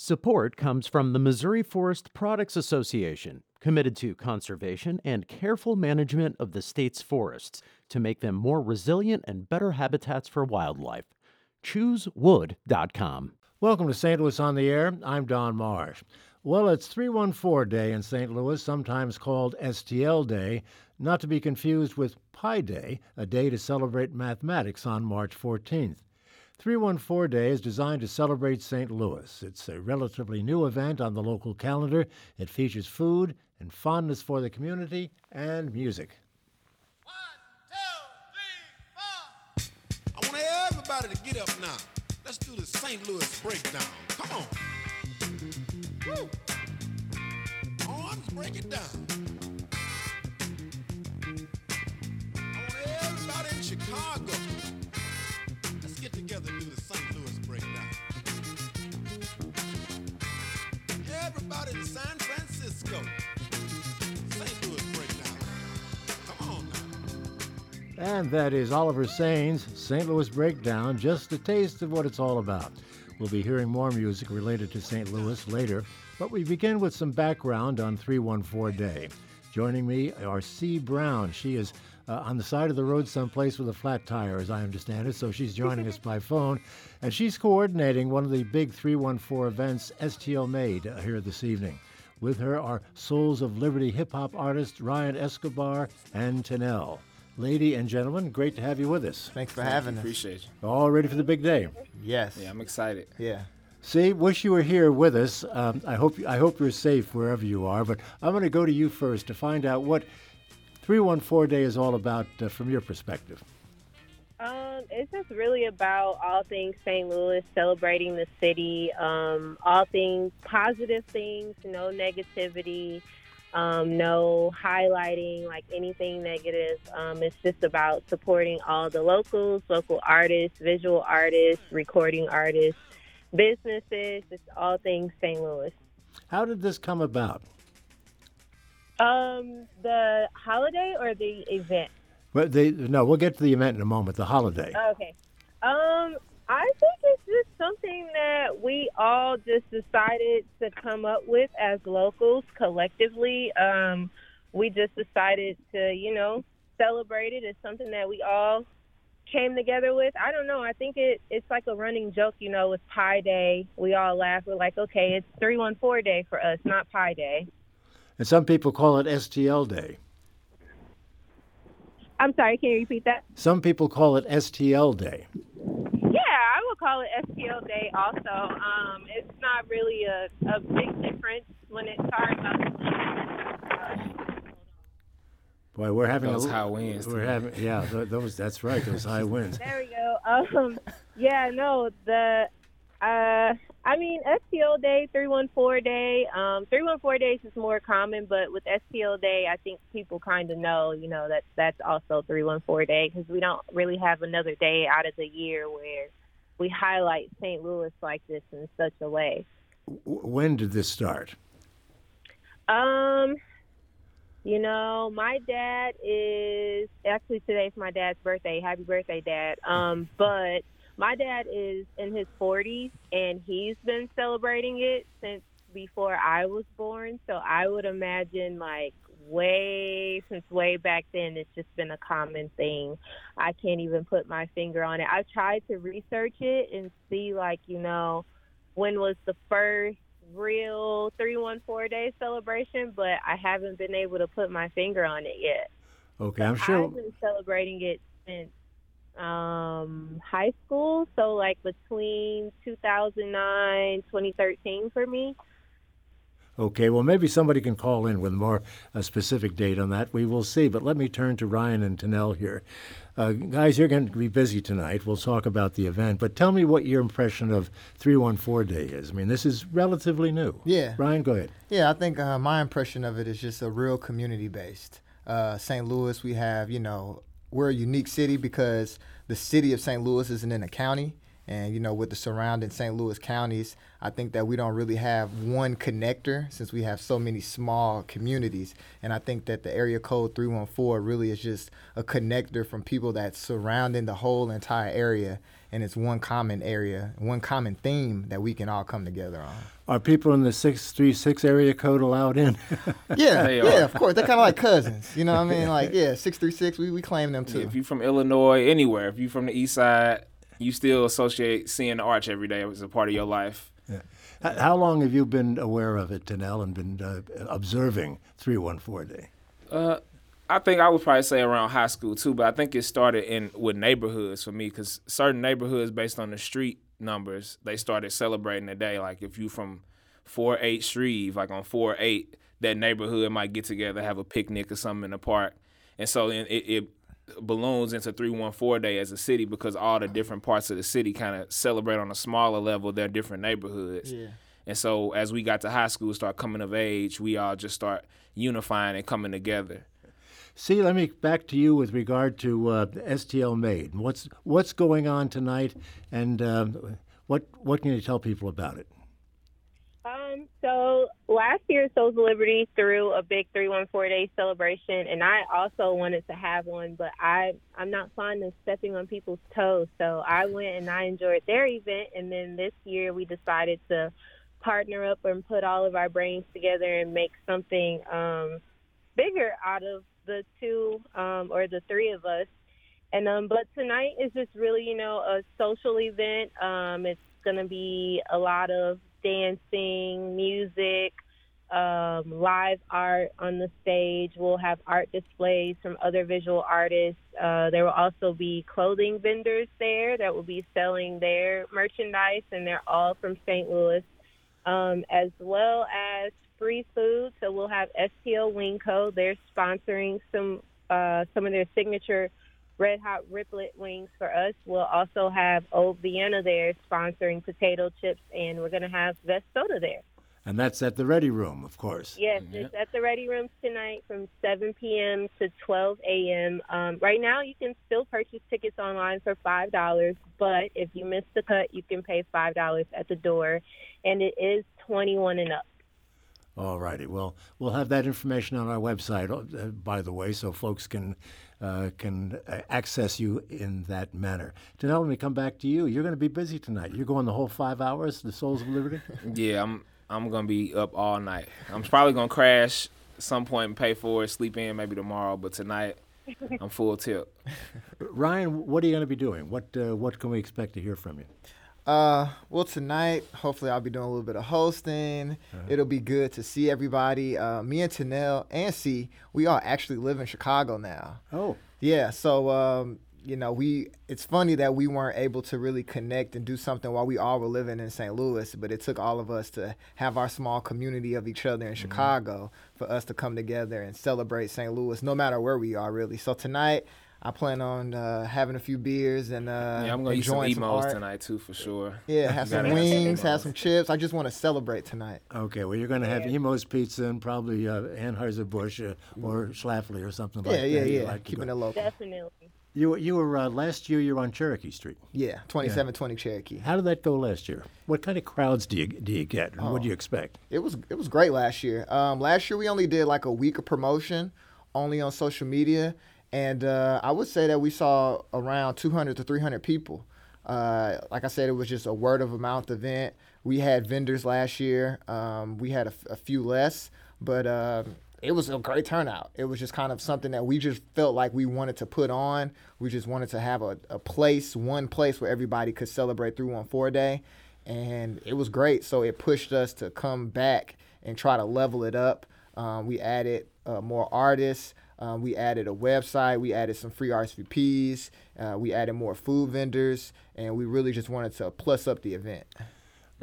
Support comes from the Missouri Forest Products Association, committed to conservation and careful management of the state's forests to make them more resilient and better habitats for wildlife. ChooseWood.com. Welcome to St. Louis on the Air. I'm Don Marsh. Well, it's 314 Day in St. Louis, sometimes called STL Day, not to be confused with Pi Day, a day to celebrate mathematics on March 14th. 314 Day is designed to celebrate St. Louis. It's a relatively new event on the local calendar. It features food and fondness for the community and music. One, two, three, four. I want everybody to get up now. Let's do the St. Louis breakdown. Come on. Woo. Arms, break it down. I want everybody in Chicago. Together the St. Louis breakdown. Everybody in San Francisco. St. Louis breakdown. Come on now. And that is Oliver Sain's St. Louis Breakdown, just a taste of what it's all about. We'll be hearing more music related to St. Louis later, but we begin with some background on 314 Day. Joining me are C. Brown. She is uh, on the side of the road someplace with a flat tire, as I understand it, so she's joining us by phone. And she's coordinating one of the big 314 events STL made uh, here this evening. With her are Souls of Liberty hip hop artists Ryan Escobar and Tanel. Lady and gentlemen, great to have you with us. Thanks for having us. Appreciate you. All ready for the big day. Yes. Yeah, I'm excited. Yeah. C, wish you were here with us. Um, I hope I hope you're safe wherever you are. But I'm going to go to you first to find out what 314 Day is all about uh, from your perspective. Um, it's just really about all things St. Louis, celebrating the city, um, all things positive things, no negativity, um, no highlighting like anything negative. Um, it's just about supporting all the locals, local artists, visual artists, recording artists, businesses, just all things St. Louis. How did this come about? Um, the holiday or the event? Well, they, no, we'll get to the event in a moment. The holiday. Okay. Um, I think it's just something that we all just decided to come up with as locals collectively. Um, we just decided to, you know, celebrate it. It's something that we all came together with. I don't know. I think it it's like a running joke, you know, with Pi Day. We all laugh. We're like, okay, it's 314 Day for us, not Pi Day. And some people call it STL Day. I'm sorry, can you repeat that? Some people call it STL Day. Yeah, I would call it STL Day also. Um, it's not really a, a big difference when it starts Boy, we're having Those a, high winds, We're too. having, yeah, th- those. That's right, those high winds. There we go. Um, yeah, no, the uh, I mean STL Day, three one four Day. Um, three one four days is more common, but with STL Day, I think people kind of know, you know, that that's also three one four Day because we don't really have another day out of the year where we highlight St. Louis like this in such a way. When did this start? Um, you know, my dad is actually today's my dad's birthday. Happy birthday, Dad. Um, but my dad is in his 40s and he's been celebrating it since before I was born. So I would imagine like way since way back then it's just been a common thing. I can't even put my finger on it. I've tried to research it and see like, you know, when was the first real 314 day celebration, but I haven't been able to put my finger on it yet. Okay, I'm sure. I've been celebrating it since um, high school, so like between 2009 2013 for me. Okay, well, maybe somebody can call in with more uh, specific date on that. We will see. But let me turn to Ryan and Tanel here. Uh, guys, you're going to be busy tonight. We'll talk about the event. But tell me what your impression of 314 Day is. I mean, this is relatively new. Yeah. Ryan, go ahead. Yeah, I think uh, my impression of it is just a real community based. Uh, St. Louis, we have, you know, we're a unique city because the city of St. Louis isn't in a county. And, you know, with the surrounding St. Louis counties, I think that we don't really have one connector since we have so many small communities. And I think that the area code 314 really is just a connector from people that's surrounding the whole entire area. And it's one common area, one common theme that we can all come together on. Are people in the 636 area code allowed in? Yeah, yeah, of course. They're kind of like cousins. You know what I mean? Like, yeah, 636, we, we claim them too. If you're from Illinois, anywhere, if you're from the East Side, you still associate seeing the arch every day as a part of your life. H- How long have you been aware of it, Tanel, and been uh, observing 314 Day? Uh, I think I would probably say around high school too, but I think it started in with neighborhoods for me because certain neighborhoods, based on the street numbers, they started celebrating the day. Like if you from four eight Shreve, like on four eight, that neighborhood might get together, have a picnic or something in the park, and so then it, it balloons into three one four day as a city because all the different parts of the city kind of celebrate on a smaller level their different neighborhoods. Yeah. And so as we got to high school, start coming of age, we all just start unifying and coming together. C, let me back to you with regard to uh, STL Made. What's what's going on tonight, and um, what what can you tell people about it? Um, so last year, Souls of Liberty threw a big 314 day celebration, and I also wanted to have one, but I I'm not fond of stepping on people's toes, so I went and I enjoyed their event, and then this year we decided to partner up and put all of our brains together and make something um, bigger out of the two um, or the three of us. And um, but tonight is just really, you know, a social event. Um, it's gonna be a lot of dancing, music, um, live art on the stage. We'll have art displays from other visual artists. Uh, there will also be clothing vendors there that will be selling their merchandise, and they're all from St. Louis, um, as well as free food. So we'll have STL Wing Co. They're sponsoring some uh, some of their signature Red Hot Riplet wings for us. We'll also have Old Vienna there sponsoring potato chips, and we're going to have Vess Soda there. And that's at the Ready Room, of course. Yes, it's at the Ready Rooms tonight from 7 p.m. to 12 a.m. Um, right now, you can still purchase tickets online for $5, but if you miss the cut, you can pay $5 at the door, and it is 21 and up. All righty. Well, we'll have that information on our website, uh, by the way, so folks can uh, can uh, access you in that manner. Janelle, let me come back to you. You're going to be busy tonight. You're going the whole five hours, the Souls of Liberty. Yeah, I'm I'm gonna be up all night. I'm probably gonna crash some point and pay for it, sleep in maybe tomorrow, but tonight I'm full tip. Ryan, what are you going to be doing? What uh, what can we expect to hear from you? Uh, well, tonight, hopefully, I'll be doing a little bit of hosting. It'll be good to see everybody. Uh, me and Tanel and C, we all actually live in Chicago now. Oh, Yeah, so um, you know, we it's funny that we weren't able to really connect and do something while we all were living in St. Louis, but it took all of us to have our small community of each other in Chicago for us to come together and celebrate St. Louis, no matter where we are, really. So tonight, I plan on uh, having a few beers and uh, Yeah, I'm gonna eat some enjoying some emos art. tonight too for sure. Yeah, have some gotta have some wings, have some chips. I just want to celebrate tonight. okay. Well, you're going to have Imo's Pizza and probably uh, Anheuser-Busch uh, or Schlafly or something like Yeah, that. yeah, You yeah. like to Keeping go. it local. Definitely. You were- you were uh, last year. You were on Cherokee Street. Yeah, 2720 Cherokee. How did that go last year? What kind of crowds do you do you get? And What do you expect? It was it was great last year. Um, last year we only did like a week of promotion, only on social media, and uh, I would say that we saw around 200 to 300 people. Uh, like I said, it was just a word of mouth event. We had vendors last year. Um, we had a few less, but um it was a great turnout. It was just kind of something that we just felt like we wanted to put on. We just wanted to have a, a place, one place where everybody could celebrate through on four day and it was great. So it pushed us to come back and try to level it up. Um, we added uh, more artists. Um, we added a website. We added some free RSVPs. Uh, we added more food vendors, and we really just wanted to plus up the event.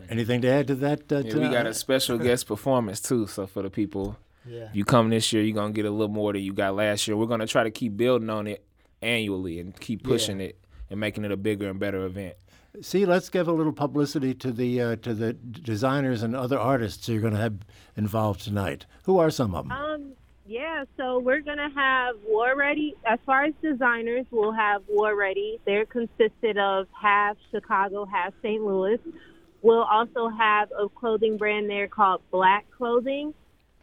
Anything to add to that? Uh, Yeah, we got a special guest performance too. So for the people, Yeah. if you come this year, you're gonna get a little more than you got last year. We're gonna try to keep building on it annually and keep pushing it and making it a bigger and better event. C, let's give a little publicity to the uh, to the designers and other artists you're going to have involved tonight. Who are some of them? Um, yeah, so we're gonna have War Ready. As far as designers, we'll have War Ready. They're consisted of half Chicago, half St. Louis. We'll also have a clothing brand there called Black Clothing,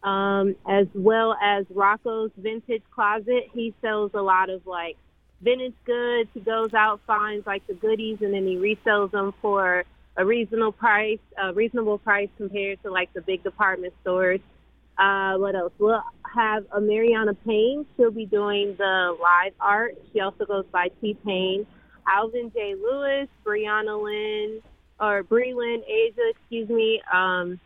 um, as well as Rocco's Vintage Closet. He sells a lot of like vintage goods. He goes out, finds like the goodies, and then he resells them for a reasonable price, a reasonable price compared to like the big department stores. Uh, what else? We'll have a Mariana Payne. She'll be doing the live art. She also goes by T Payne. Alvin J. Lewis, Brianna Lynn, or Bree Lynn Asia, excuse me, um,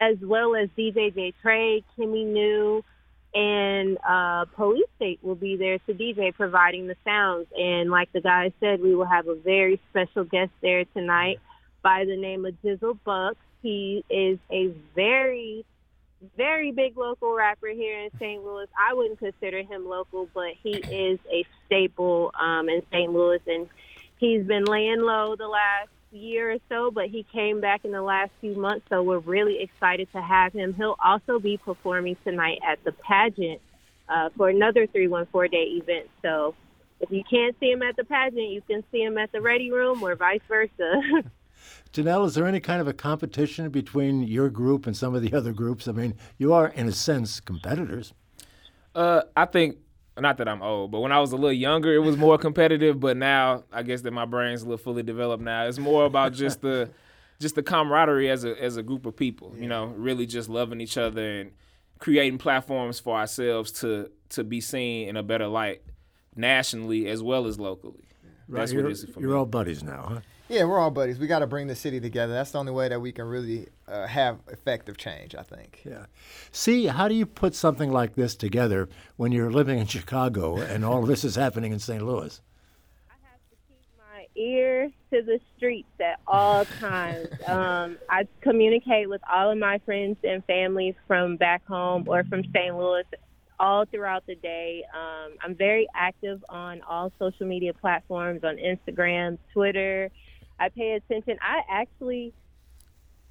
as well as DJ J. Trey, Kimmy New, and uh, Police State will be there to DJ providing the sounds. And like the guy said, we will have a very special guest there tonight by the name of Jizzle Bucks. He is a very very big local rapper here in St. Louis. I wouldn't consider him local, but he is a staple um, in St. Louis, and he's been laying low the last year or so, but he came back in the last few months, so we're really excited to have him. He'll also be performing tonight at the pageant uh, for another 314 day event. So if you can't see him at the pageant, you can see him at the Ready Room or vice versa. Janelle, is there any kind of a competition between your group and some of the other groups? I mean, you are, in a sense, competitors. Uh, I think not that I'm old, but when I was a little younger, it was more competitive. But now, I guess that my brain's a little fully developed now. It's more about just the just the camaraderie as a as a group of people. You know, really just loving each other and creating platforms for ourselves to to be seen in a better light nationally as well as locally. Right, That's you're, what it is for You're me. all buddies now, huh? Yeah, we're all buddies. We got to bring the city together. That's the only way that we can really uh, have effective change, I think. Yeah. C, how do you put something like this together when you're living in Chicago and all of this is happening in St. Louis? I have to keep my ear to the streets at all times. Um, I communicate with all of my friends and families from back home or from St. Louis all throughout the day. Um, I'm very active on all social media platforms on Instagram, Twitter. I pay attention. I actually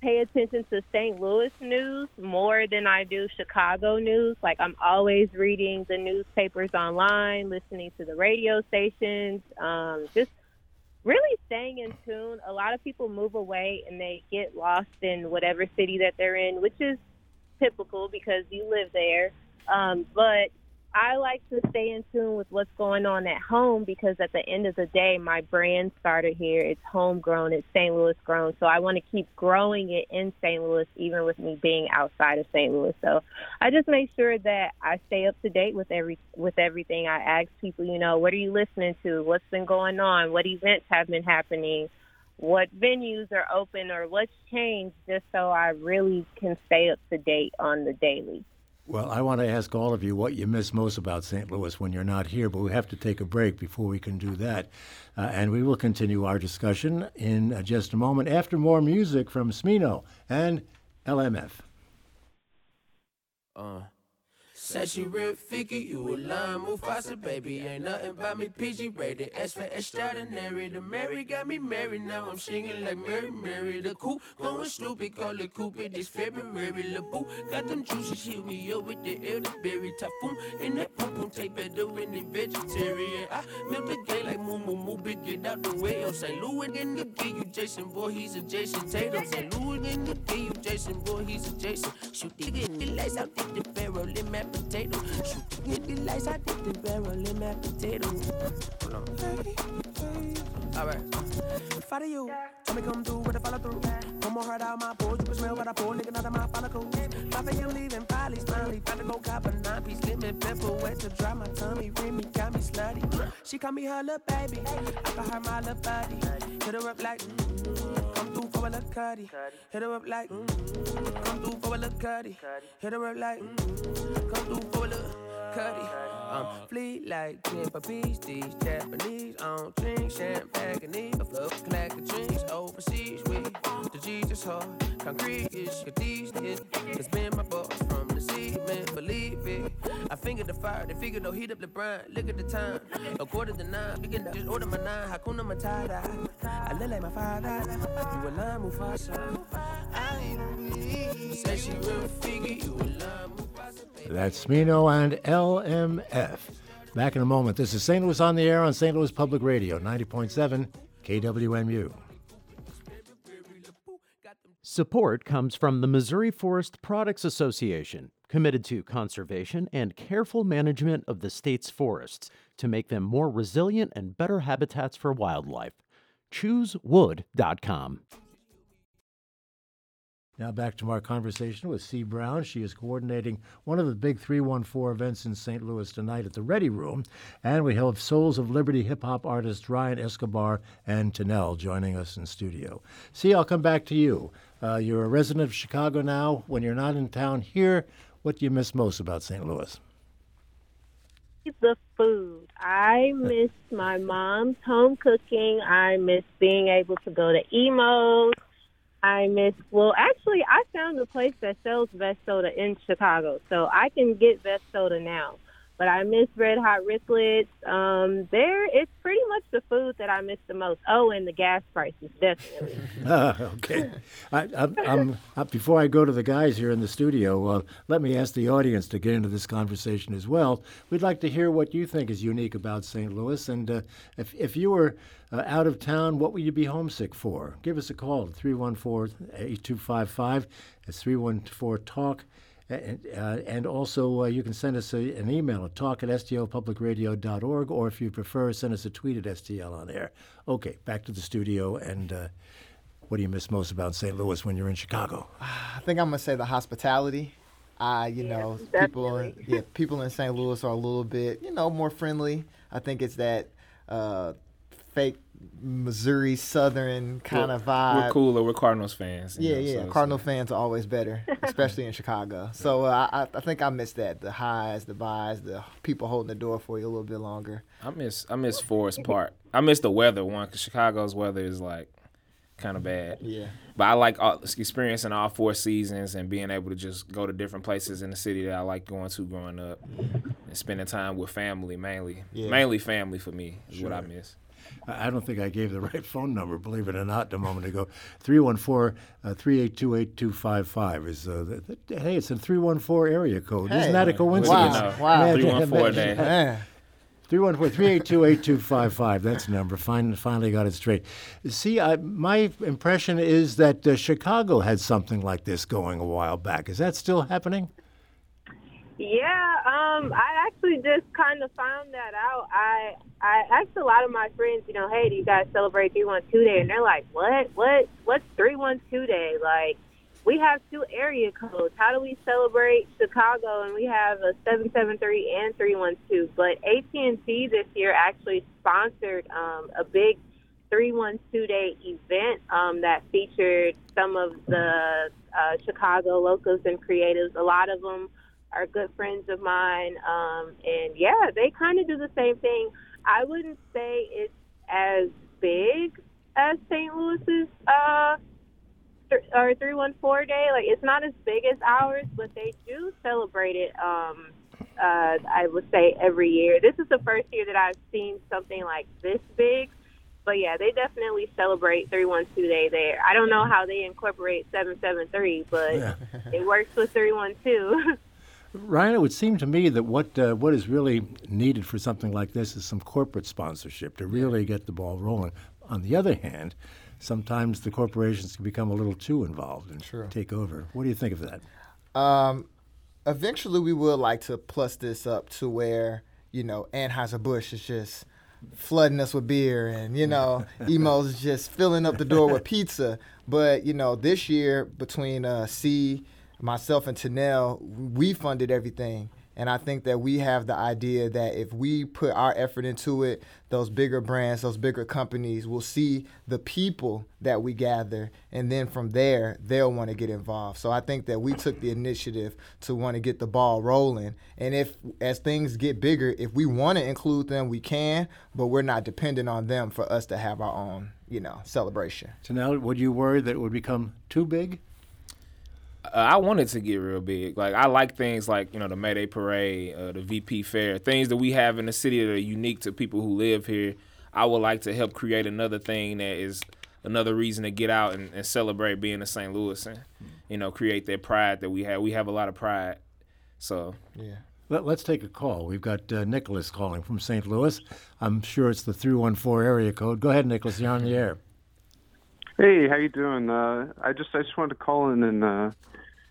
pay attention to St. Louis news more than I do Chicago news. Like I'm always reading the newspapers online, listening to the radio stations, um, just really staying in tune. A lot of people move away and they get lost in whatever city that they're in, which is typical because you live there. Um, but I like to stay in tune with what's going on at home because at the end of the day, my brand started here. It's homegrown, it's St. Louis grown. So I want to keep growing it in St. Louis, even with me being outside of St. Louis. So I just make sure that I stay up to date with every with everything. I ask people, you know, what are you listening to? What's been going on? What events have been happening? What venues are open or what's changed just so I really can stay up to date on the daily. Well, I want to ask all of you what you miss most about St. Louis when you're not here, but we have to take a break before we can do that. Uh, and we will continue our discussion in uh, just a moment after more music from Smino and LMF. Uh. Said she real figure, you a line, Mufasa, baby. Ain't nothing about me PG rated. S for extraordinary. The Mary got me married, now I'm singing like Mary, Mary. The cool, going stupid, call it Cupid. This February, La Boo. Got them juices, hit me up with the elderberry typhoon. And that pum pum tape better when they vegetarian. I milk the game like moo moo moo, big get out the way. I'm St. Louis in the D, you Jason, boy, he's a Jayson Tatum. St. Louis in the D, you Jason, boy, he's a Jason. Shoot the the lights out, the barrel in my potato. Shoot get the lights I get the barrel in my potato. Alright. Follow you. Tell me come through with a follow through. One more heart out my pores. You can smell what I pour. Nigga, out of my follicles. Papa, you leaving Polly, smiley. Found to go cop a nine piece. Lemon pepper wet to dry my tummy. Remy got me slutty. She call me her little baby. I call her my little buddy. Hit her up like, mm, come through for a little cutty. Hit her up like, mm, come through for a little cutty. Hit her up like, mm, come through for a little cutty. Um, fleet like for peace, these Japanese. I don't drink champagne, need a fuck clack of drinks overseas. We the Jesus heart, concrete is your these. It's been my boss from the sea, man, believe. I fingered the fire, they figured they'll heat up the brine. Look at the time, a quarter to nine. Begin to just order my nine, Hakuna Matata. I look like my father, you a line Mufasa. I don't believe. Say she real figure, you a line Mufasa. baby. That's Smino and LMF. Back in a moment. This is St. Louis on the Air on St. Louis Public Radio, 90.7 KWMU. Support comes from the Missouri Forest Products Association, committed to conservation and careful management of the state's forests to make them more resilient and better habitats for wildlife. ChooseWood.com. Now back to our conversation with C. Brown. She is coordinating one of the big 314 events in St. Louis tonight at the Ready Room. And we have Souls of Liberty hip hop artists Ryan Escobar and Tanel joining us in studio. C, I'll come back to you. Uh, you're a resident of Chicago now. When you're not in town here, what do you miss most about St. Louis? The food. I miss my mom's home cooking. I miss being able to go to Imo's. I miss, well, actually, I found a place that sells Vess soda in Chicago, so I can get Vess soda now. But I miss Red Hot Riplets. Um, there, it's pretty much the food that I miss the most. Oh, and the gas prices, definitely. Uh, okay. I, uh, before I go to the guys here in the studio, uh, let me ask the audience to get into this conversation as well. We'd like to hear what you think is unique about St. Louis. And uh, if, if you were uh, out of town, what would you be homesick for? Give us a call at 314 8255. That's 314 TALK. And, uh, and also, uh, you can send us a, an email at talk at stlpublicradio.org, or if you prefer, send us a tweet at STL on air. Okay, back to the studio. And uh, what do you miss most about St. Louis when you're in Chicago? I think I'm gonna say the hospitality. Uh, you Yeah, know, definitely. people, yeah, people in St. Louis are a little bit, you know, more friendly. I think it's that uh, fake Missouri Southern kind of vibe. We're cooler. We're Cardinals fans. Yeah, know, yeah. so Cardinal fans are always better, especially in Chicago. So uh, I, I think I miss that the highs, the buys, the people holding the door for you a little bit longer. I miss I miss Forest Park. I miss the weather one because Chicago's weather is like kind of bad. Yeah. But I like all, experiencing all four seasons and being able to just go to different places in the city that I like going to growing up and spending time with family mainly. Yeah. Mainly family for me is what I miss. I I don't think I gave the right phone number, believe it or not, a moment ago. 314 uh, 382 8255 is, uh, th- th- hey, it's a 314 area code. Isn't that a coincidence? know? Wow. Man, 314 day. Man. 314-382-8255. That's the number. Fin- finally got it straight. C, I, my impression is that uh, Chicago had something like this going a while back. Is that still happening? Yeah, um, I actually just kind of found that out. I I asked a lot of my friends, you know, hey, do you guys celebrate three one two day? And they're like, what? What? What's three one two day? Like, we have two area codes. How do we celebrate Chicago? And we have a seven seven three and three one two. But AT and T this year actually sponsored um, a big 312 day event um, that featured some of the uh, Chicago locals and creatives. A lot of them are good friends of mine. Um, and yeah, they kind of do the same thing. I wouldn't say it's as big as St. Louis's uh, th- or 314 day. Like, it's not as big as ours, but they do celebrate it. Um, uh, I would say every year. This is the first year that I've seen something like this big. But yeah, they definitely celebrate 312 Day there. I don't know how they incorporate 773, but it works with 312. Ryan, it would seem to me that what uh, what is really needed for something like this is some corporate sponsorship to really get the ball rolling. On the other hand, sometimes the corporations can become a little too involved and take over. What do you think of that? Um, eventually, we would like to plus this up to where you know Anheuser Busch is just flooding us with beer, and you know Imo's just filling up the door with pizza. But you know, this year between uh, C, myself, and Tanel, we funded everything. And I think that we have the idea that if we put our effort into it, those bigger brands, those bigger companies will see the people that we gather. And then from there, they'll want to get involved. So I think that we took the initiative to want to get the ball rolling. And if, as things get bigger, if we want to include them, we can, but we're not dependent on them for us to have our own, you know, celebration. So now, would you worry that it would become too big? Uh, I wanted to get real big. Like I like things like you know the Mayday Parade, uh, the VP Fair, things that we have in the city that are unique to people who live here. I would like to help create another thing that is another reason to get out and, and celebrate being a St. Louis and you know create that pride that we have. We have a lot of pride. So Yeah. Let, let's take a call. We've got uh, Nicholas calling from St. Louis. I'm sure it's the 314 area code. Go ahead, Nicholas. You're on the air. Hey, how you doing? Uh, I just I just wanted to call in and uh,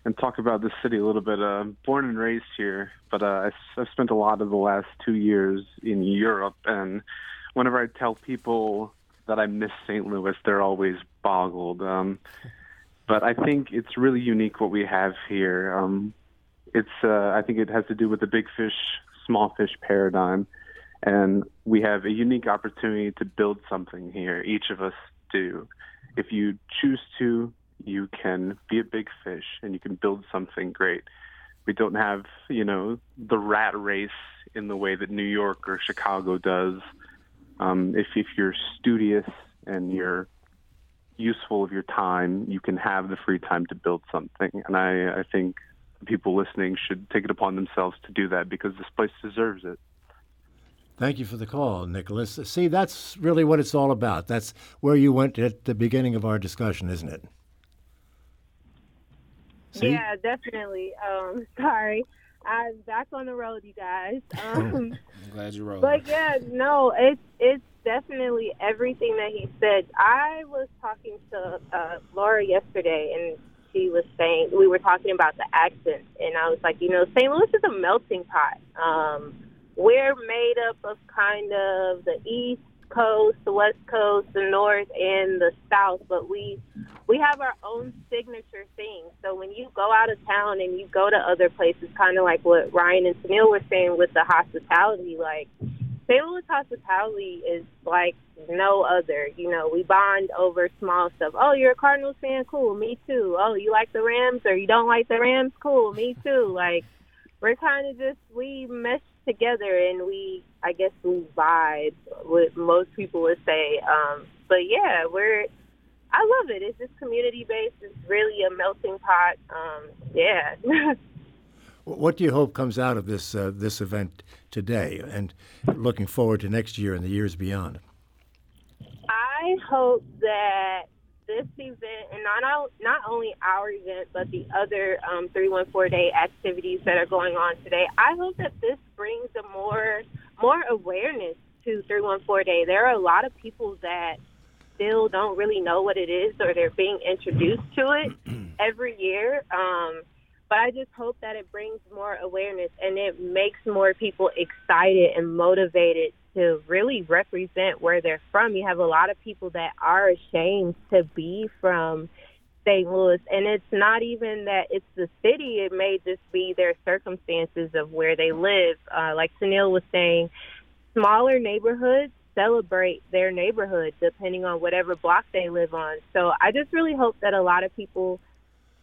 and talk about the city a little bit. Uh, born and raised here, but uh, I've spent a lot of the last two years in Europe. And whenever I tell people that I miss St. Louis, they're always boggled. Um, but I think it's really unique what we have here. Um, it's uh, I think it has to do with the big fish, small fish paradigm, and we have a unique opportunity to build something here. Each of us do. If you choose to, you can be a big fish and you can build something great. We don't have, you know, the rat race in the way that New York or Chicago does. Um, if if you're studious and you're useful of your time, you can have the free time to build something. And I, I think people listening should take it upon themselves to do that because this place deserves it. Thank you for the call, Nicholas. See, that's really what it's all about. That's where you went at the beginning of our discussion, isn't it? See? Yeah, definitely. Um, sorry. I'm back on the road, you guys. Um, I'm glad you rolled. But yeah, no, it's it's definitely everything that he said. I was talking to uh, Laura yesterday, and she was saying we were talking about the accents, and I was like, you know, St. Louis is a melting pot. Um, we're made up of kind of the East Coast, the West Coast, the North, and the South, but we we have our own signature things. So when you go out of town and you go to other places, kind of like what Ryan and Sunil were saying with the hospitality, like St. Louis hospitality is like no other. You know, we bond over small stuff. Oh, you're a Cardinals fan? Cool, me too. Oh, you like the Rams or you don't like the Rams? Cool, me too. Like we're kind of just we mesh together and we I guess we vibe. What most people would say. Um, but yeah, we're I love it. It's just community based. It's really a melting pot. Um, yeah. what do you hope comes out of this uh, this event today, and looking forward to next year and the years beyond? I hope that this event, and not not only our event, but the other um, 314 day activities that are going on today. I hope that this brings a more more awareness to 314 day. There are a lot of people that still don't really know what it is, or they're being introduced to it every year. Um, but I just hope that it brings more awareness and it makes more people excited and motivated to really represent where they're from. You have a lot of people that are ashamed to be from St. Louis, and it's not even that it's the city. It may just be their circumstances of where they live. Uh, like Sunil was saying, smaller neighborhoods celebrate their neighborhood depending on whatever block they live on. So I just really hope that a lot of people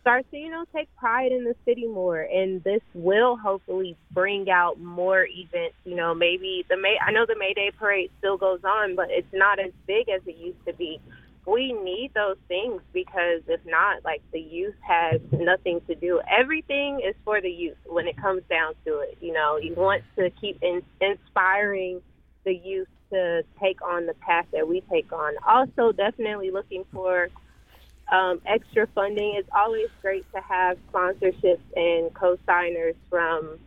start to, you know, take pride in the city more. And this will hopefully bring out more events. You know, maybe the May, I know the May Day parade still goes on, but it's not as big as it used to be. We need those things because if not, like the youth has nothing to do. Everything is for the youth when it comes down to it. You know, you want to keep in, inspiring the youth to take on the path that we take on. Also, definitely looking for um, extra funding. It's always great to have sponsorships and co-signers from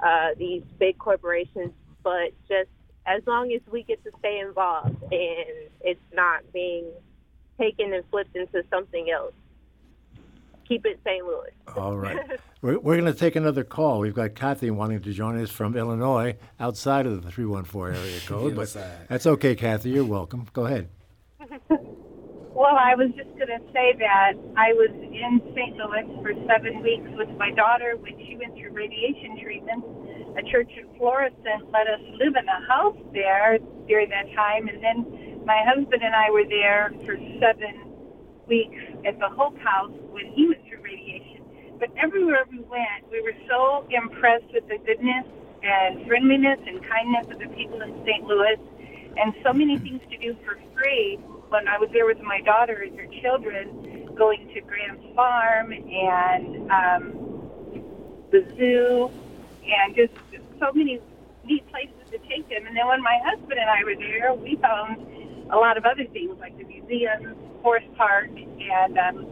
uh, these big corporations, but just as long as we get to stay involved and it's not being taken and flipped into something else. Keep it St. Louis. All right. we're, we're going to take another call. We've got Kathy wanting to join us from Illinois, outside of the 314 area code. but that's okay, Kathy. You're welcome. Go ahead. Well, I was just going to say that I was in St. Louis for seven weeks with my daughter when she went through radiation treatment. A church in Florissant let us live in a house there during that time, and then my husband and I were there for seven weeks at the Hope House when he went through radiation. But everywhere we went, we were so impressed with the goodness and friendliness and kindness of the people in St. Louis, and so many things to do for free when I was there with my daughter and her children, going to Grant's Farm and um, the zoo, and just so many neat places to take them. And then when my husband and I were there, we found a lot of other things like the museum, Forest Park, and um,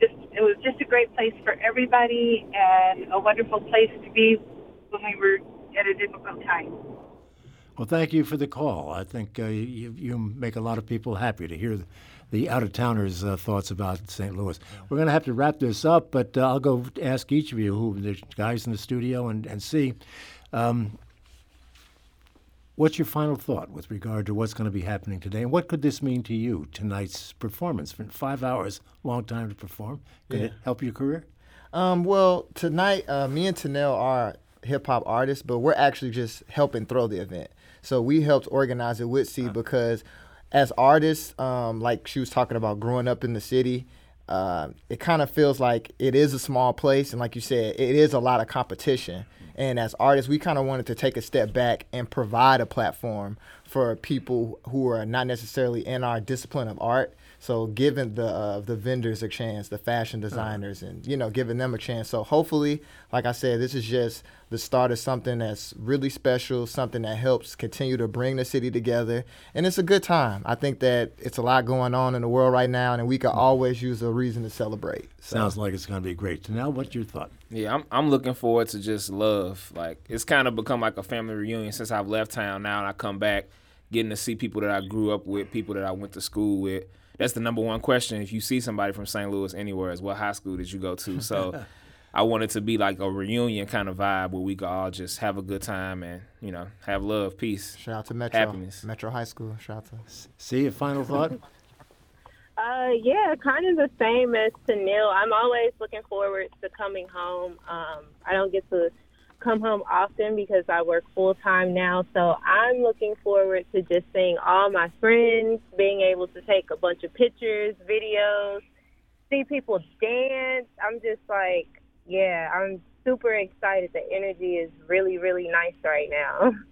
just it was just a great place for everybody and a wonderful place to be when we were at a difficult time. Well, thank you for the call. I think uh, you, you make a lot of people happy to hear the out of towners' uh, thoughts about St. Louis. We're going to have to wrap this up, but uh, I'll go ask each of you, who the guys in the studio, and, and see. Um, what's your final thought with regard to what's going to be happening today, and what could this mean to you tonight's performance? Five hours, long time to perform. Could Yeah. it help your career? Um, well, tonight, uh, me and Tanel are hip hop artists, but we're actually just helping throw the event. So we helped organize it with C because, as artists, um, like she was talking about growing up in the city, uh, it kind of feels like it is a small place, and like you said, it is a lot of competition. And as artists, we kind of wanted to take a step back and provide a platform for people who are not necessarily in our discipline of art. So giving the uh, the vendors a chance, the fashion designers, and you know giving them a chance. So hopefully, like I said, this is just the start of something that's really special, something that helps continue to bring the city together, and it's a good time. I think that it's a lot going on in the world right now, and we can always use a reason to celebrate. So. Sounds like it's going to be great. So Now, what's your thought? Yeah, I'm I'm looking forward to just love. Like it's kind of become like a family reunion since I've left town now and I come back, getting to see people that I grew up with, people that I went to school with. That's the number one question if you see somebody from St. Louis anywhere is what high school did you go to? So I want it to be like a reunion kind of vibe where we could all just have a good time and, you know, have love, peace. Shout out to Metro, Happiness. Metro High School. Shout out to. C a final thought? Uh, yeah, kind of the same as to Tanil. I'm always looking forward to coming home. Um, I don't get to come home often because I work full time now, so I'm looking forward to just seeing all my friends, being able to take a bunch of pictures, videos, see people dance. I'm just like, yeah, I'm super excited. The energy is really, really nice right now.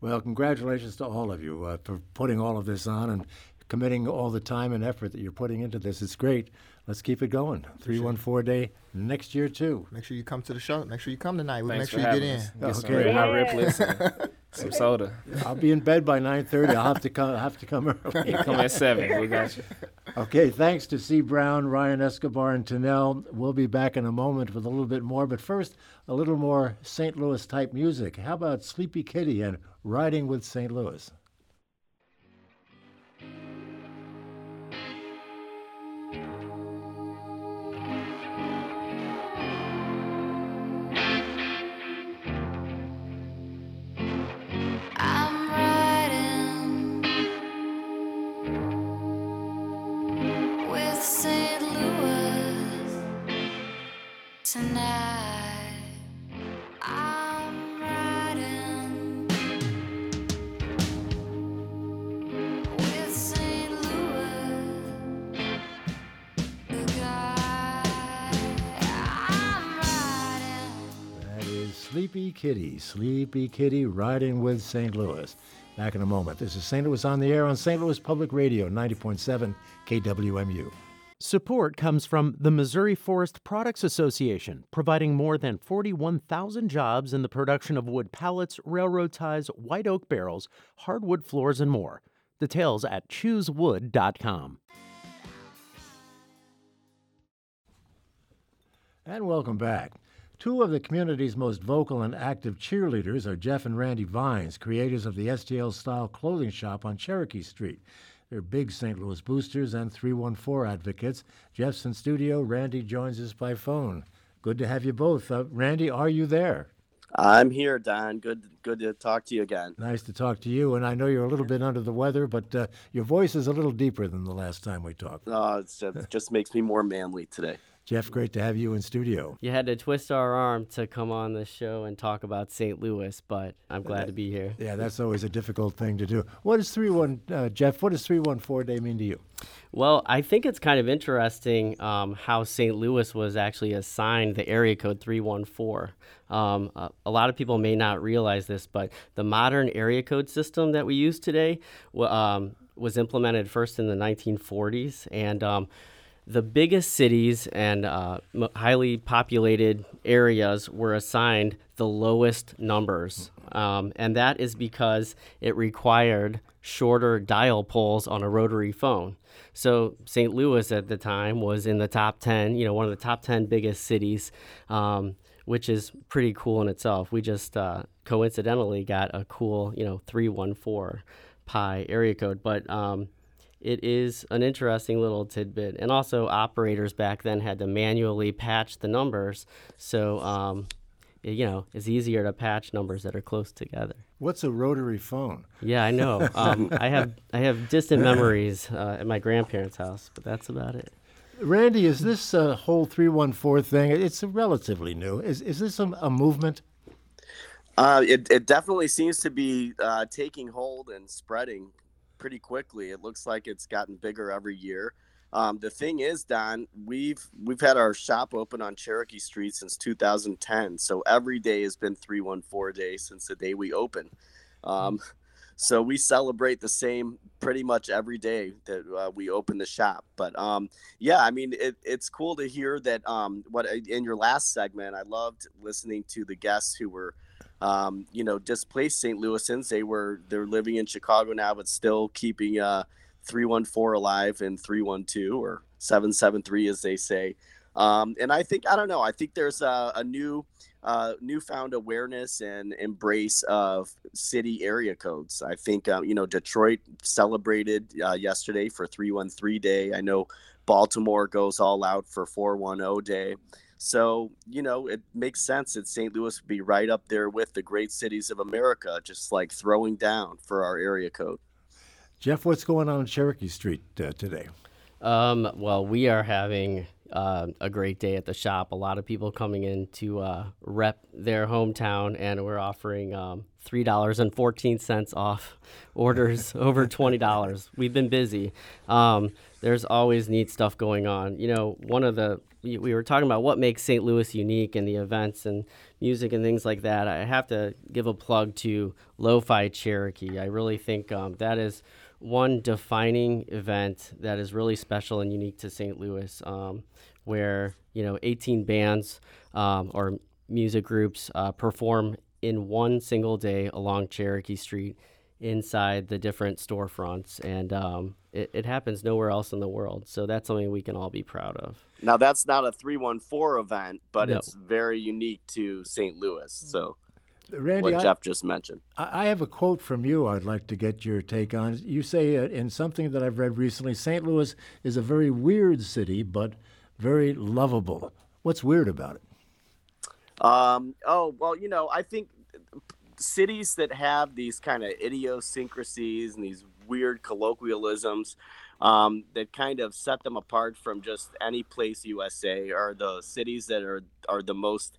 Well, congratulations to all of you uh, for putting all of this on and committing all the time and effort that you're putting into this. It's great. Let's keep it going. 314 day next year, too. Make sure you come to the show. Make sure you come tonight. We'll Thanks make for sure you having get us. in. Get some Okay. red hot Yeah. riplets and some soda. I'll be in bed by 9.30. I'll have to come, have to come early. Come at seven. We got you. Okay, thanks to C. Brown, Ryan Escobar, and Tanel. We'll be back in a moment with a little bit more, but first, a little more St. Louis type music. How about Sleepy Kitty and Riding with St. Louis? Sleepy Kitty, Sleepy Kitty riding with St. Louis. Back in a moment. This is St. Louis on the air on St. Louis Public Radio, 90.7 KWMU. Support comes from the Missouri Forest Products Association, providing more than 41,000 jobs in the production of wood pallets, railroad ties, white oak barrels, hardwood floors, and more. Details at choosewood.com. And welcome back. Two of the community's most vocal and active cheerleaders are Jeff and Randy Vines, creators of the STL style clothing shop on Cherokee Street. They're big St. Louis boosters and 314 advocates. Jeff's in studio. Randy joins us by phone. Good to have you both. Uh, Randy, are you there? I'm here, Don. Good, good to talk to you again. Nice to talk to you. And I know you're a little bit under the weather, but uh, your voice is a little deeper than the last time we talked. Oh, it's it just makes me more manly today. Jeff, great to have you in studio. You had to twist our arm to come on the show and talk about St. Louis, but I'm glad to be here. Yeah, that's always a difficult thing to do. What does three one uh, Jeff? What does three one four day mean to you? Well, I think it's kind of interesting um, how St. Louis was actually assigned the area code 314. Um, a, a lot of people may not realize this, but the modern area code system that we use today um, was implemented first in the 1940s. And um, the biggest cities and uh, highly populated areas were assigned the lowest numbers. Um, and that is because it required shorter dial poles on a rotary phone. So St. Louis at the time was in the top 10, you know, one of the top 10 biggest cities, um, which is pretty cool in itself. We just uh, coincidentally got a cool, you know, 314 pi area code. But um, it is an interesting little tidbit. And also, operators back then had to manually patch the numbers, so um, it- you know it's easier to patch numbers that are close together. What's a rotary phone? Yeah, I know. Um, I have I have distant memories uh, at my grandparents' house, but that's about it. Randy, is this uh, whole 314 thing, it's relatively new. Is, is this a, a movement? Uh, it, it definitely seems to be uh, taking hold and spreading pretty quickly. It looks like it's gotten bigger every year. Um, the thing is, Don, we've we've had our shop open on Cherokee Street since 2010. So every day has been 314 day since the day we opened. Um, so we celebrate the same pretty much every day that uh, we open the shop. But um, yeah, I mean, it, it's cool to hear that. Um, what in your last segment, I loved listening to the guests who were um, you know, displaced St. Louisans. They were they're living in Chicago now, but still keeping uh, 314 alive and 312 or 773 as they say. Um, and I think I don't know. I think there's a, a new uh, newfound awareness and embrace of city area codes. I think uh, you know Detroit celebrated uh, yesterday for 313 day. I know Baltimore goes all out for 410 day. So, you know, it makes sense that St. Louis would be right up there with the great cities of America, just like throwing down for our area code. Jeff, what's going on in Cherokee Street uh, today? Um, well, we are having uh, a great day at the shop. A lot of people coming in to uh, rep their hometown, and we're offering um, three dollars and fourteen cents off orders over twenty dollars. We've been busy. Um, there's always neat stuff going on. You know, one of the we we were talking about what makes St. Louis unique and the events and music and things like that. I have to give a plug to Lo-Fi Cherokee. I really think um, that is one defining event that is really special and unique to St. Louis, um, where you know 18 bands um, or music groups uh, perform in one single day along Cherokee Street inside the different storefronts, and um, it, it happens nowhere else in the world. So that's something we can all be proud of. Now, that's not a 314 event, but No. it's very unique to St. Louis. So, Randy, what I- Jeff just mentioned. I I have a quote from you I'd like to get your take on. You say uh, in something that I've read recently St. Louis is a very weird city, but very lovable. What's weird about it? Um, oh, well, you know, I think cities that have these kind of idiosyncrasies and these weird colloquialisms um, that kind of set them apart from just any place USA are the cities that are, are the most,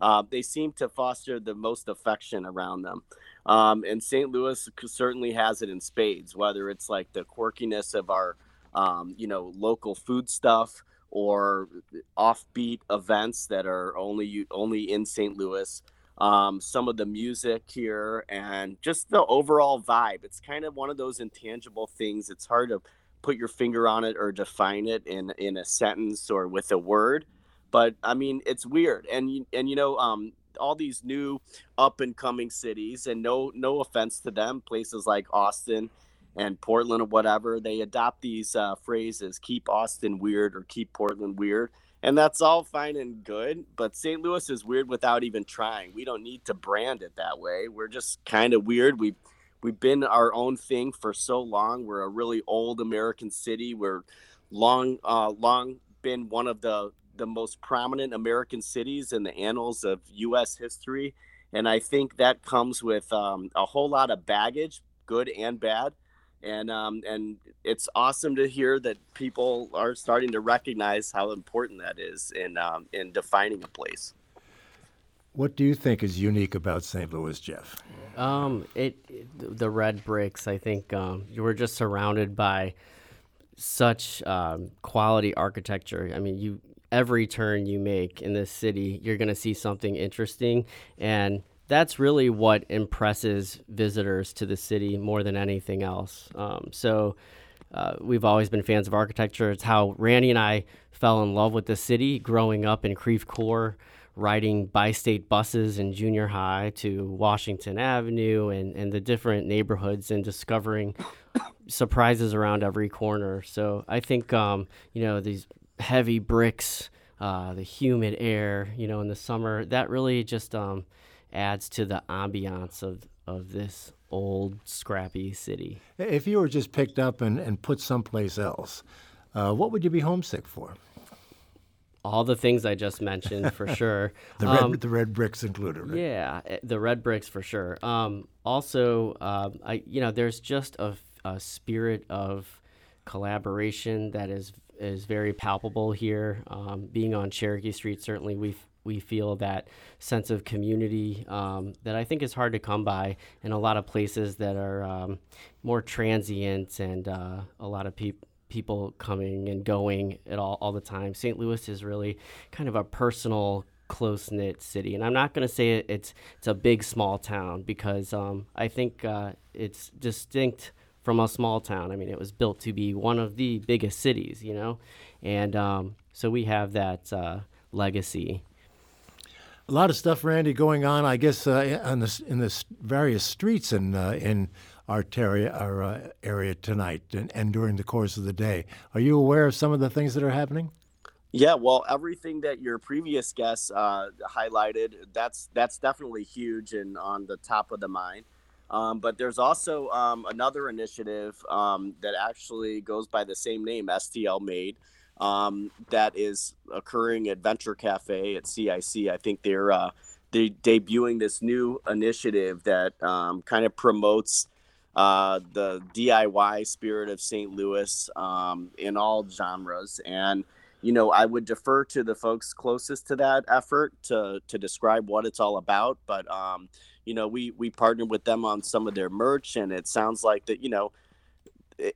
uh, they seem to foster the most affection around them. Um, and St. Louis certainly has it in spades, whether it's like the quirkiness of our, um, you know, local food stuff or offbeat events that are only only in St. Louis. Um, some of the music here and just the overall vibe. It's kind of one of those intangible things. It's hard to put your finger on it or define it in in a sentence or with a word. But I mean, it's weird. And and you know, um, all these new up and coming cities, and no no offense to them, places like Austin and Portland or whatever, they adopt these uh, phrases: "Keep Austin weird" or "Keep Portland weird." And that's all fine and good, but St. Louis is weird without even trying. We don't need to brand it that way. We're just kind of weird. We we've been our own thing for so long. We're a really old American city. We're long uh, long been one of the the most prominent American cities in the annals of U.S. history, and I think that comes with um, a whole lot of baggage, good and bad. And um, and it's awesome to hear that people are starting to recognize how important that is in um, in defining a place. What do you think is unique about St. Louis, Jeff? Um, it, it- the red bricks. I think um, you were just surrounded by such um, quality architecture. I mean, you every turn you make in this city, you're going to see something interesting, and that's really what impresses visitors to the city more than anything else. Um, so. Uh, we've always been fans of architecture. It's how Randy and I fell in love with the city growing up in Creve Coeur, riding bi state buses in junior high to Washington Avenue and, and the different neighborhoods and discovering surprises around every corner. So I think, um, you know, these heavy bricks, uh, the humid air, you know, in the summer, that really just um, adds to the ambiance of, of this old, scrappy city. If you were just picked up and, and put someplace else, uh, what would you be homesick for? All the things I just mentioned, for sure. The red, Um, the red bricks included, right? Yeah, eh, the red bricks for sure. Um, also, um, I you know, there's just a, a spirit of collaboration that is is very palpable here. Um, being on Cherokee Street, certainly we we feel that sense of community um, that I think is hard to come by in a lot of places that are um, more transient and uh, a lot of people people coming and going at all all the time. St. Louis is really kind of a personal close knit city, and I'm not going to say it, it's it's a big small town because um, I think uh, it's distinct from a small town. I mean, it was built to be one of the biggest cities, you know, and um, so we have that uh, legacy. A lot of stuff, Randy, going on. I guess uh, on the in the various streets in uh, in our area, our uh, area tonight, and, and during the course of the day. Are you aware of some of the things that are happening? Yeah, well, everything that your previous guests uh, highlighted, that's that's definitely huge and on the top of the mind. Um, but there's also um, another initiative um, that actually goes by the same name, STL Made, um, that is occurring at Venture Cafe at CIC. I think they're uh, they debuting this new initiative that um, kind of promotes uh, the DIY spirit of St. Louis um, in all genres. And, you know, I would defer to the folks closest to that effort to, to describe what it's all about. But, um, you know, we, we partnered with them on some of their merch, and it sounds like that, you know,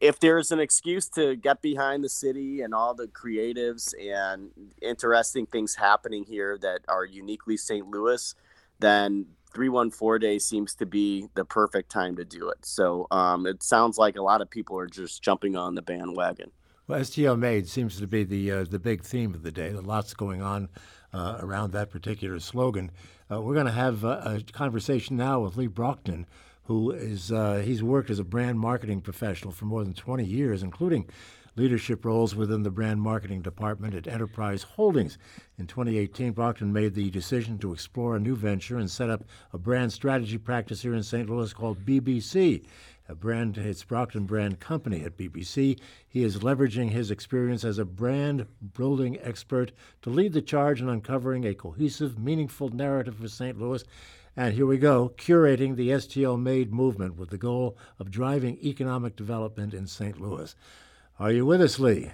if there's an excuse to get behind the city and all the creatives and interesting things happening here that are uniquely St. Louis, then 314 day seems to be the perfect time to do it. So um, it sounds like a lot of people are just jumping on the bandwagon. Well, STL Made seems to be the uh, the big theme of the day. There's lots going on uh, around that particular slogan. Uh, we're going to have uh, a conversation now with Lee Broughton, who is uh, he's worked as a brand marketing professional for more than 20 years, including leadership roles within the brand marketing department at Enterprise Holdings. In 2018, Broughton made the decision to explore a new venture and set up a brand strategy practice here in St. Louis called BBC. A brand, it's Broughton Brand Company at BBC. He is leveraging his experience as a brand building expert to lead the charge in uncovering a cohesive, meaningful narrative for St. Louis. And here we go, curating the STL Made movement with the goal of driving economic development in St. Louis. Are you with us, Lee?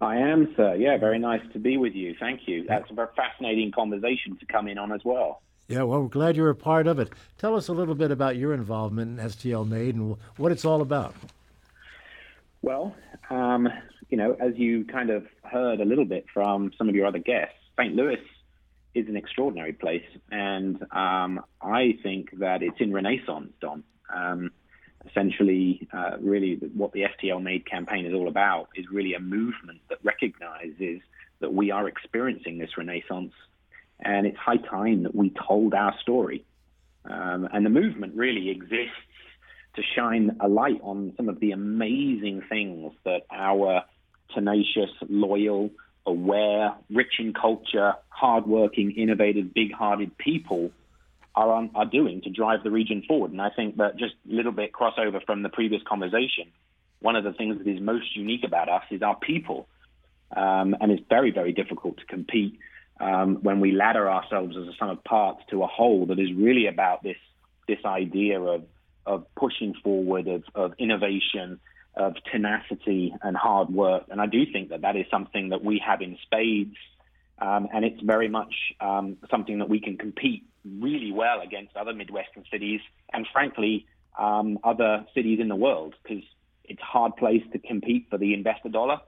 I am, sir. Yeah, very nice to be with you. Thank you. That's a very fascinating conversation to come in on as well. Yeah, well, we're glad you're a part of it. Tell us a little bit about your involvement in STL Made and what it's all about. Well, um, you know, as you kind of heard a little bit from some of your other guests, St. Louis is an extraordinary place, and um, I think that it's in renaissance, Don. Um, essentially, uh, really, what the STL Made campaign is all about is really a movement that recognizes that we are experiencing this renaissance, and it's high time that we told our story. Um, and the movement really exists to shine a light on some of the amazing things that our tenacious, loyal, aware, rich in culture, hardworking, innovative, big-hearted people are on, are doing to drive the region forward. And I think that just a little bit crossover from the previous conversation, one of the things that is most unique about us is our people, um, and it's very very difficult to compete um, when we ladder ourselves as a sum of parts to a whole that is really about this this idea of of pushing forward, of, of innovation, of tenacity and hard work. And I do think that that is something that we have in spades. Um, and it's very much um, something that we can compete really well against other Midwestern cities and, frankly, um, other cities in the world because it's a hard place to compete for the investor dollar,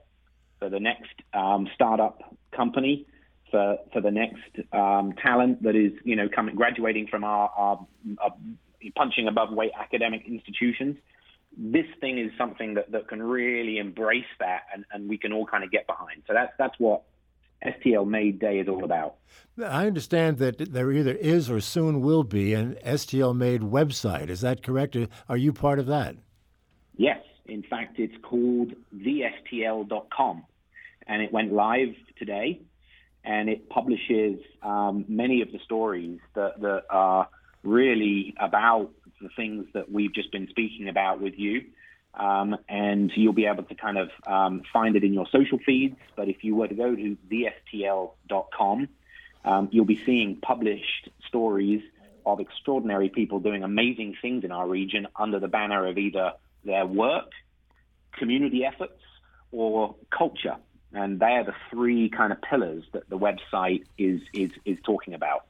for the next um, startup company, for for the next um, talent that is you know coming graduating from our, our, our punching above weight academic institutions. This thing is something that, that can really embrace that and, and we can all kind of get behind. So that's that's what STL Made Day is all about. I understand that there either is or soon will be an STL Made website. Is that correct? Are you part of that? Yes. In fact, it's called thestl.com and it went live today and it publishes um, many of the stories that, that are really about the things that we've just been speaking about with you. Um, and you'll be able to kind of um, find it in your social feeds. But if you were to go to thestl.com, um, you'll be seeing published stories of extraordinary people doing amazing things in our region under the banner of either their work, community efforts, or culture. And they are the three kind of pillars that the website is is is talking about.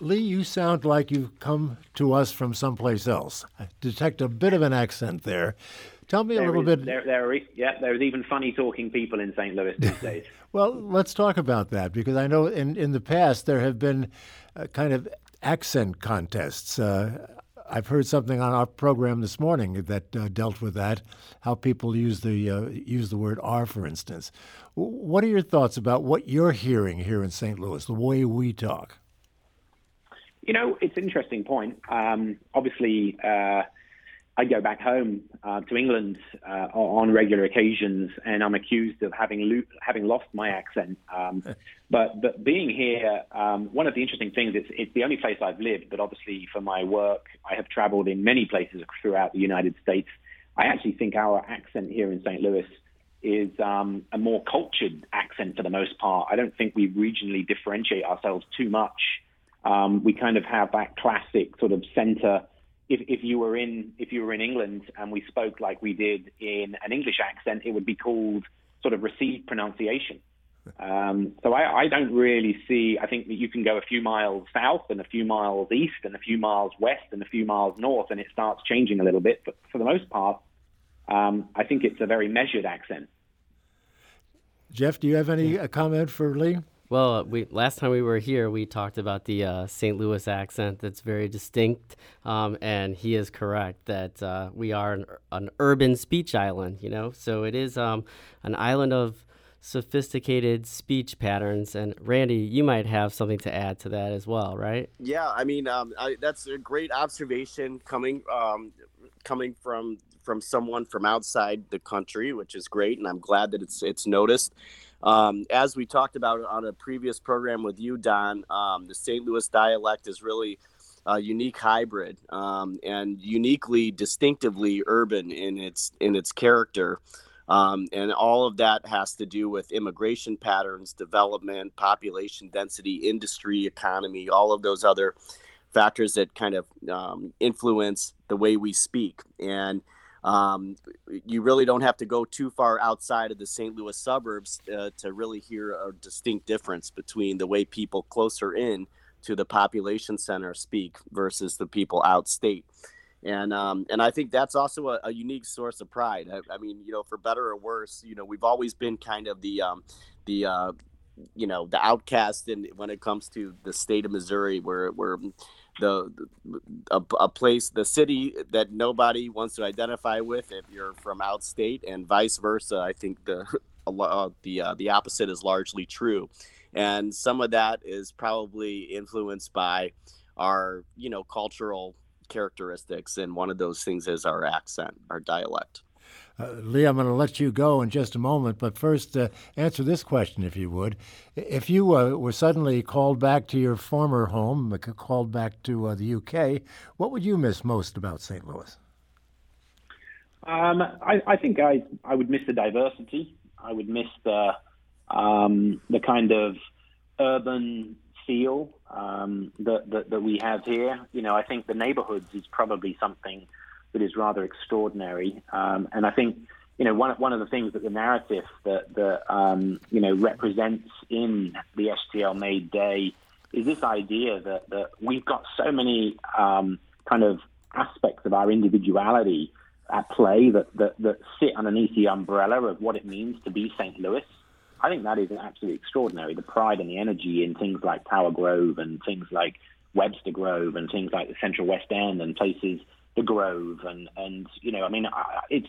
Lee, you sound like you've come to us from someplace else. I detect a bit of an accent there. Tell me a little is- bit. There, there yeah, there's even funny talking people in St. Louis these days. Well, let's talk about that because I know in, in the past there have been uh, kind of accent contests. Uh, I've heard something on our program this morning that uh, dealt with that, how people use the uh, use the word "are," for instance. W- What are your thoughts about what you're hearing here in St. Louis, the way we talk? You know, it's an interesting point. Um, obviously, uh, I go back home uh, to England uh, on regular occasions, and I'm accused of having lo- having lost my accent. Um, but but being here, um, one of the interesting things it's it's the only place I've lived. But obviously, for my work, I have travelled in many places throughout the United States. I actually think our accent here in St. Louis is um, a more cultured accent for the most part. I don't think we regionally differentiate ourselves too much. Um, we kind of have that classic sort of center. If, if you were in if you were in England and we spoke like we did in an English accent, it would be called sort of received pronunciation. Um, so I, I don't really see. I think that you can go a few miles south and a few miles east and a few miles west and a few miles north, and it starts changing a little bit. But for the most part, um, I think it's a very measured accent. Jeff, do you have any uh, comment for Lee? Well, we last time we were here, we talked about the uh, St. Louis accent that's very distinct, um, and he is correct that uh, we are an, an urban speech island. You know, so it is um, an island of sophisticated speech patterns. And Randy, you might have something to add to that as well, right? Yeah, I mean um, I, that's a great observation coming um, coming from from someone from outside the country, which is great, and I'm glad that it's it's noticed. Um, as we talked about on a previous program with you, Don, um, the St. Louis dialect is really a unique hybrid um, and uniquely, distinctively urban in its in its character. Um, and all of that has to do with immigration patterns, development, population density, industry, economy, all of those other factors that kind of um, influence the way we speak. And um, you really don't have to go too far outside of the St. Louis suburbs uh, to really hear a distinct difference between the way people closer in to the population center speak versus the people outstate. And um, and I think that's also a, a unique source of pride. I, I mean, you know, for better or worse, you know, we've always been kind of the um, the uh, you know the outcast in when it comes to the state of Missouri, where where the, a, a place the city that nobody wants to identify with if you're from outstate, and vice versa. I think the uh, the uh, the opposite is largely true, and some of that is probably influenced by our you know cultural characteristics, and one of those things is our accent, our dialect. Uh, Lee, I'm going to let you go in just a moment, but first, uh, answer this question, if you would. If you uh, were suddenly called back to your former home, uh, called back to uh, the UK, what would you miss most about St. Louis? Um, I, I think I, I would miss the diversity. I would miss the um, the kind of urban feel um, that, that that we have here. You know, I think the neighborhoods is probably something that is rather extraordinary. Um, and I think you know one one of the things that the narrative that that um, you know represents in the STL Made Day is this idea that that we've got so many um, kind of aspects of our individuality at play that, that, that sit underneath the umbrella of what it means to be St. Louis. I think that is absolutely extraordinary. The pride and the energy in things like Tower Grove and things like Webster Grove and things like the Central West End and places, the Grove and and you know, I mean, I, it's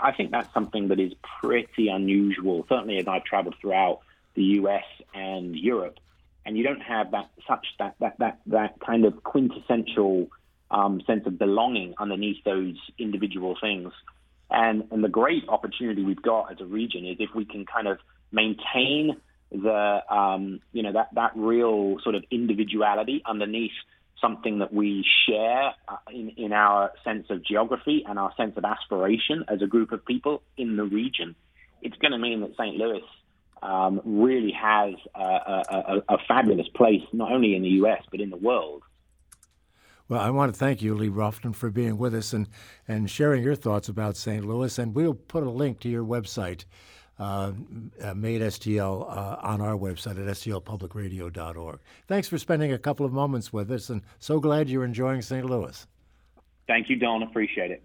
I think that's something that is pretty unusual. Certainly, as I've travelled throughout the U.S. and Europe, and you don't have that such that that that that kind of quintessential um, sense of belonging underneath those individual things. And, and the great opportunity we've got as a region is if we can kind of maintain the, um, you know, that, that real sort of individuality underneath something that we share uh, in, in our sense of geography and our sense of aspiration as a group of people in the region, it's going to mean that St. Louis um, really has a, a, a, fabulous place, not only in the U.S., but in the world. Well, I want to thank you, Lee Broughton, for being with us and, and sharing your thoughts about St. Louis. And we'll put a link to your website, uh, uh, Made STL, uh, on our website at stlpublicradio.org. Thanks for spending a couple of moments with us, and so glad you're enjoying St. Louis. Thank you, Don. Appreciate it.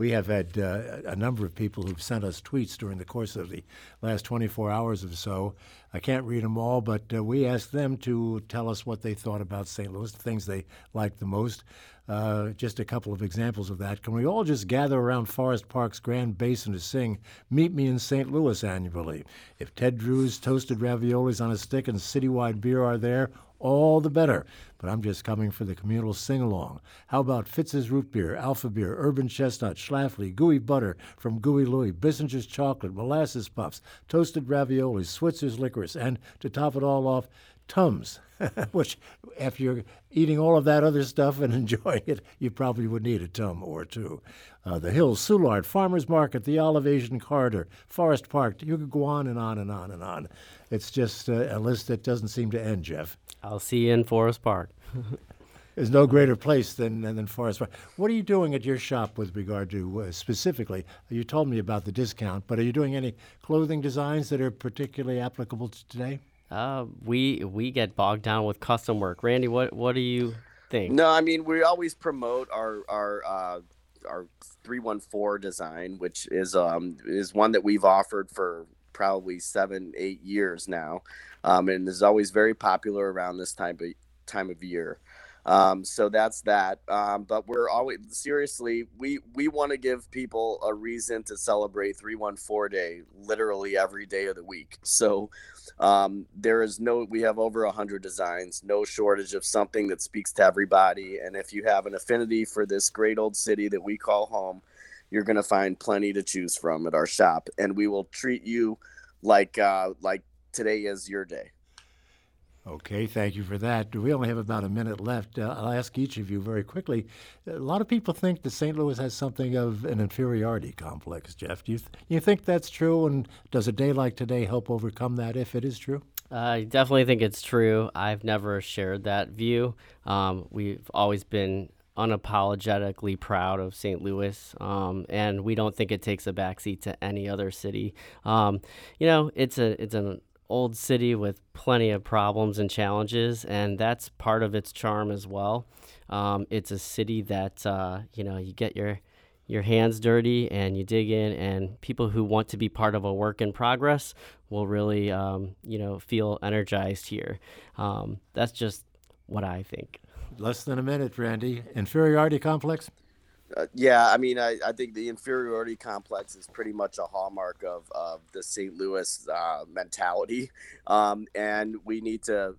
We have had uh, a number of people who've sent us tweets during the course of the last 24 hours or so. I can't read them all, but uh, we asked them to tell us what they thought about St. Louis, the things they liked the most. Uh, just a couple of examples of that. Can we all just gather around Forest Park's Grand Basin to sing Meet Me in St. Louis annually? If Ted Drewes toasted raviolis on a stick and citywide beer are there, all the better. But I'm just coming for the communal sing along. How about Fitz's Root Beer, Alpha Beer, Urban Chestnut, Schlafly, Gooey Butter from Gooey Louie, Bissinger's Chocolate, Molasses Puffs, Toasted Raviolis, Switzer's Licorice, and to top it all off, Tums, which, after you're eating all of that other stuff and enjoying it, you probably would need a tum or two. Uh, the Hills, Soulard, Farmers Market, the Olive Asian Corridor, Forest Park. You could go on and on and on and on. It's just uh, a list that doesn't seem to end, Jeff. I'll see you in Forest Park. There's no greater place than, than Forest Park. What are you doing at your shop with regard to uh, specifically? You told me about the discount, but are you doing any clothing designs that are particularly applicable to today? Uh, we we get bogged down with custom work. Randy, what what do you think? No, I mean we always promote our our uh, our three one four design, which is um is one that we've offered for probably seven eight years now, um, and is always very popular around this time of time of year. Um, so that's that. Um, but we're always seriously, we we want to give people a reason to celebrate 314 Day literally every day of the week. So um, there is no, we have over 100 designs, no shortage of something that speaks to everybody. And if you have an affinity for this great old city that we call home, you're going to find plenty to choose from at our shop. And we will treat you like uh, like today is your day. Okay, thank you for that. We only have about a minute left. Uh, I'll ask each of you very quickly. A lot of people think that St. Louis has something of an inferiority complex, Jeff. Do you, th- you think that's true? And does a day like today help overcome that if it is true? I definitely think it's true. I've never shared that view. Um, we've always been unapologetically proud of St. Louis, um, and we don't think it takes a backseat to any other city. Um, you know, it's a it's an old city with plenty of problems and challenges, and that's part of its charm as well. Um, it's a city that uh, you know you get your your hands dirty and you dig in, and people who want to be part of a work in progress will really um, you know feel energized here. Um, that's just what I think. Less than a minute, Randy. Inferiority complex? Uh, yeah, I mean, I, I think the inferiority complex is pretty much a hallmark of, of the St. Louis uh, mentality, um, and we need to,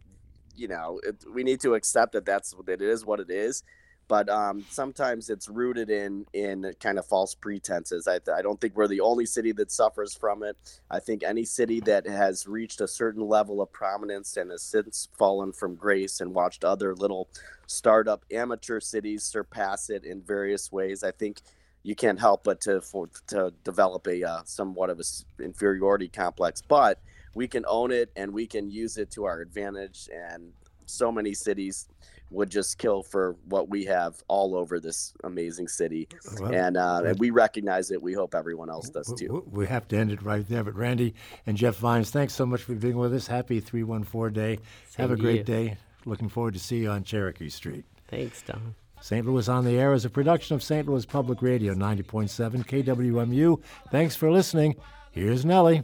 you know, it, we need to accept that that's that it is what it is. But um, sometimes it's rooted in in kind of false pretenses. I, I don't think we're the only city that suffers from it. I think any city that has reached a certain level of prominence and has since fallen from grace and watched other little startup amateur cities surpass it in various ways. I think you can't help but to for, to develop a uh, somewhat of a inferiority complex. But we can own it and we can use it to our advantage. And so many cities would just kill for what we have all over this amazing city. Well, and uh, and we recognize it. We hope everyone else does too. We have to end it right there. But Randy and Jeff Vines, thanks so much for being with us. Happy 314 day. Same have a great you. day. Looking forward to see you on Cherokee Street. Thanks, Don. St. Louis on the Air is a production of St. Louis Public Radio 90.7 KWMU. Thanks for listening. Here's Nellie.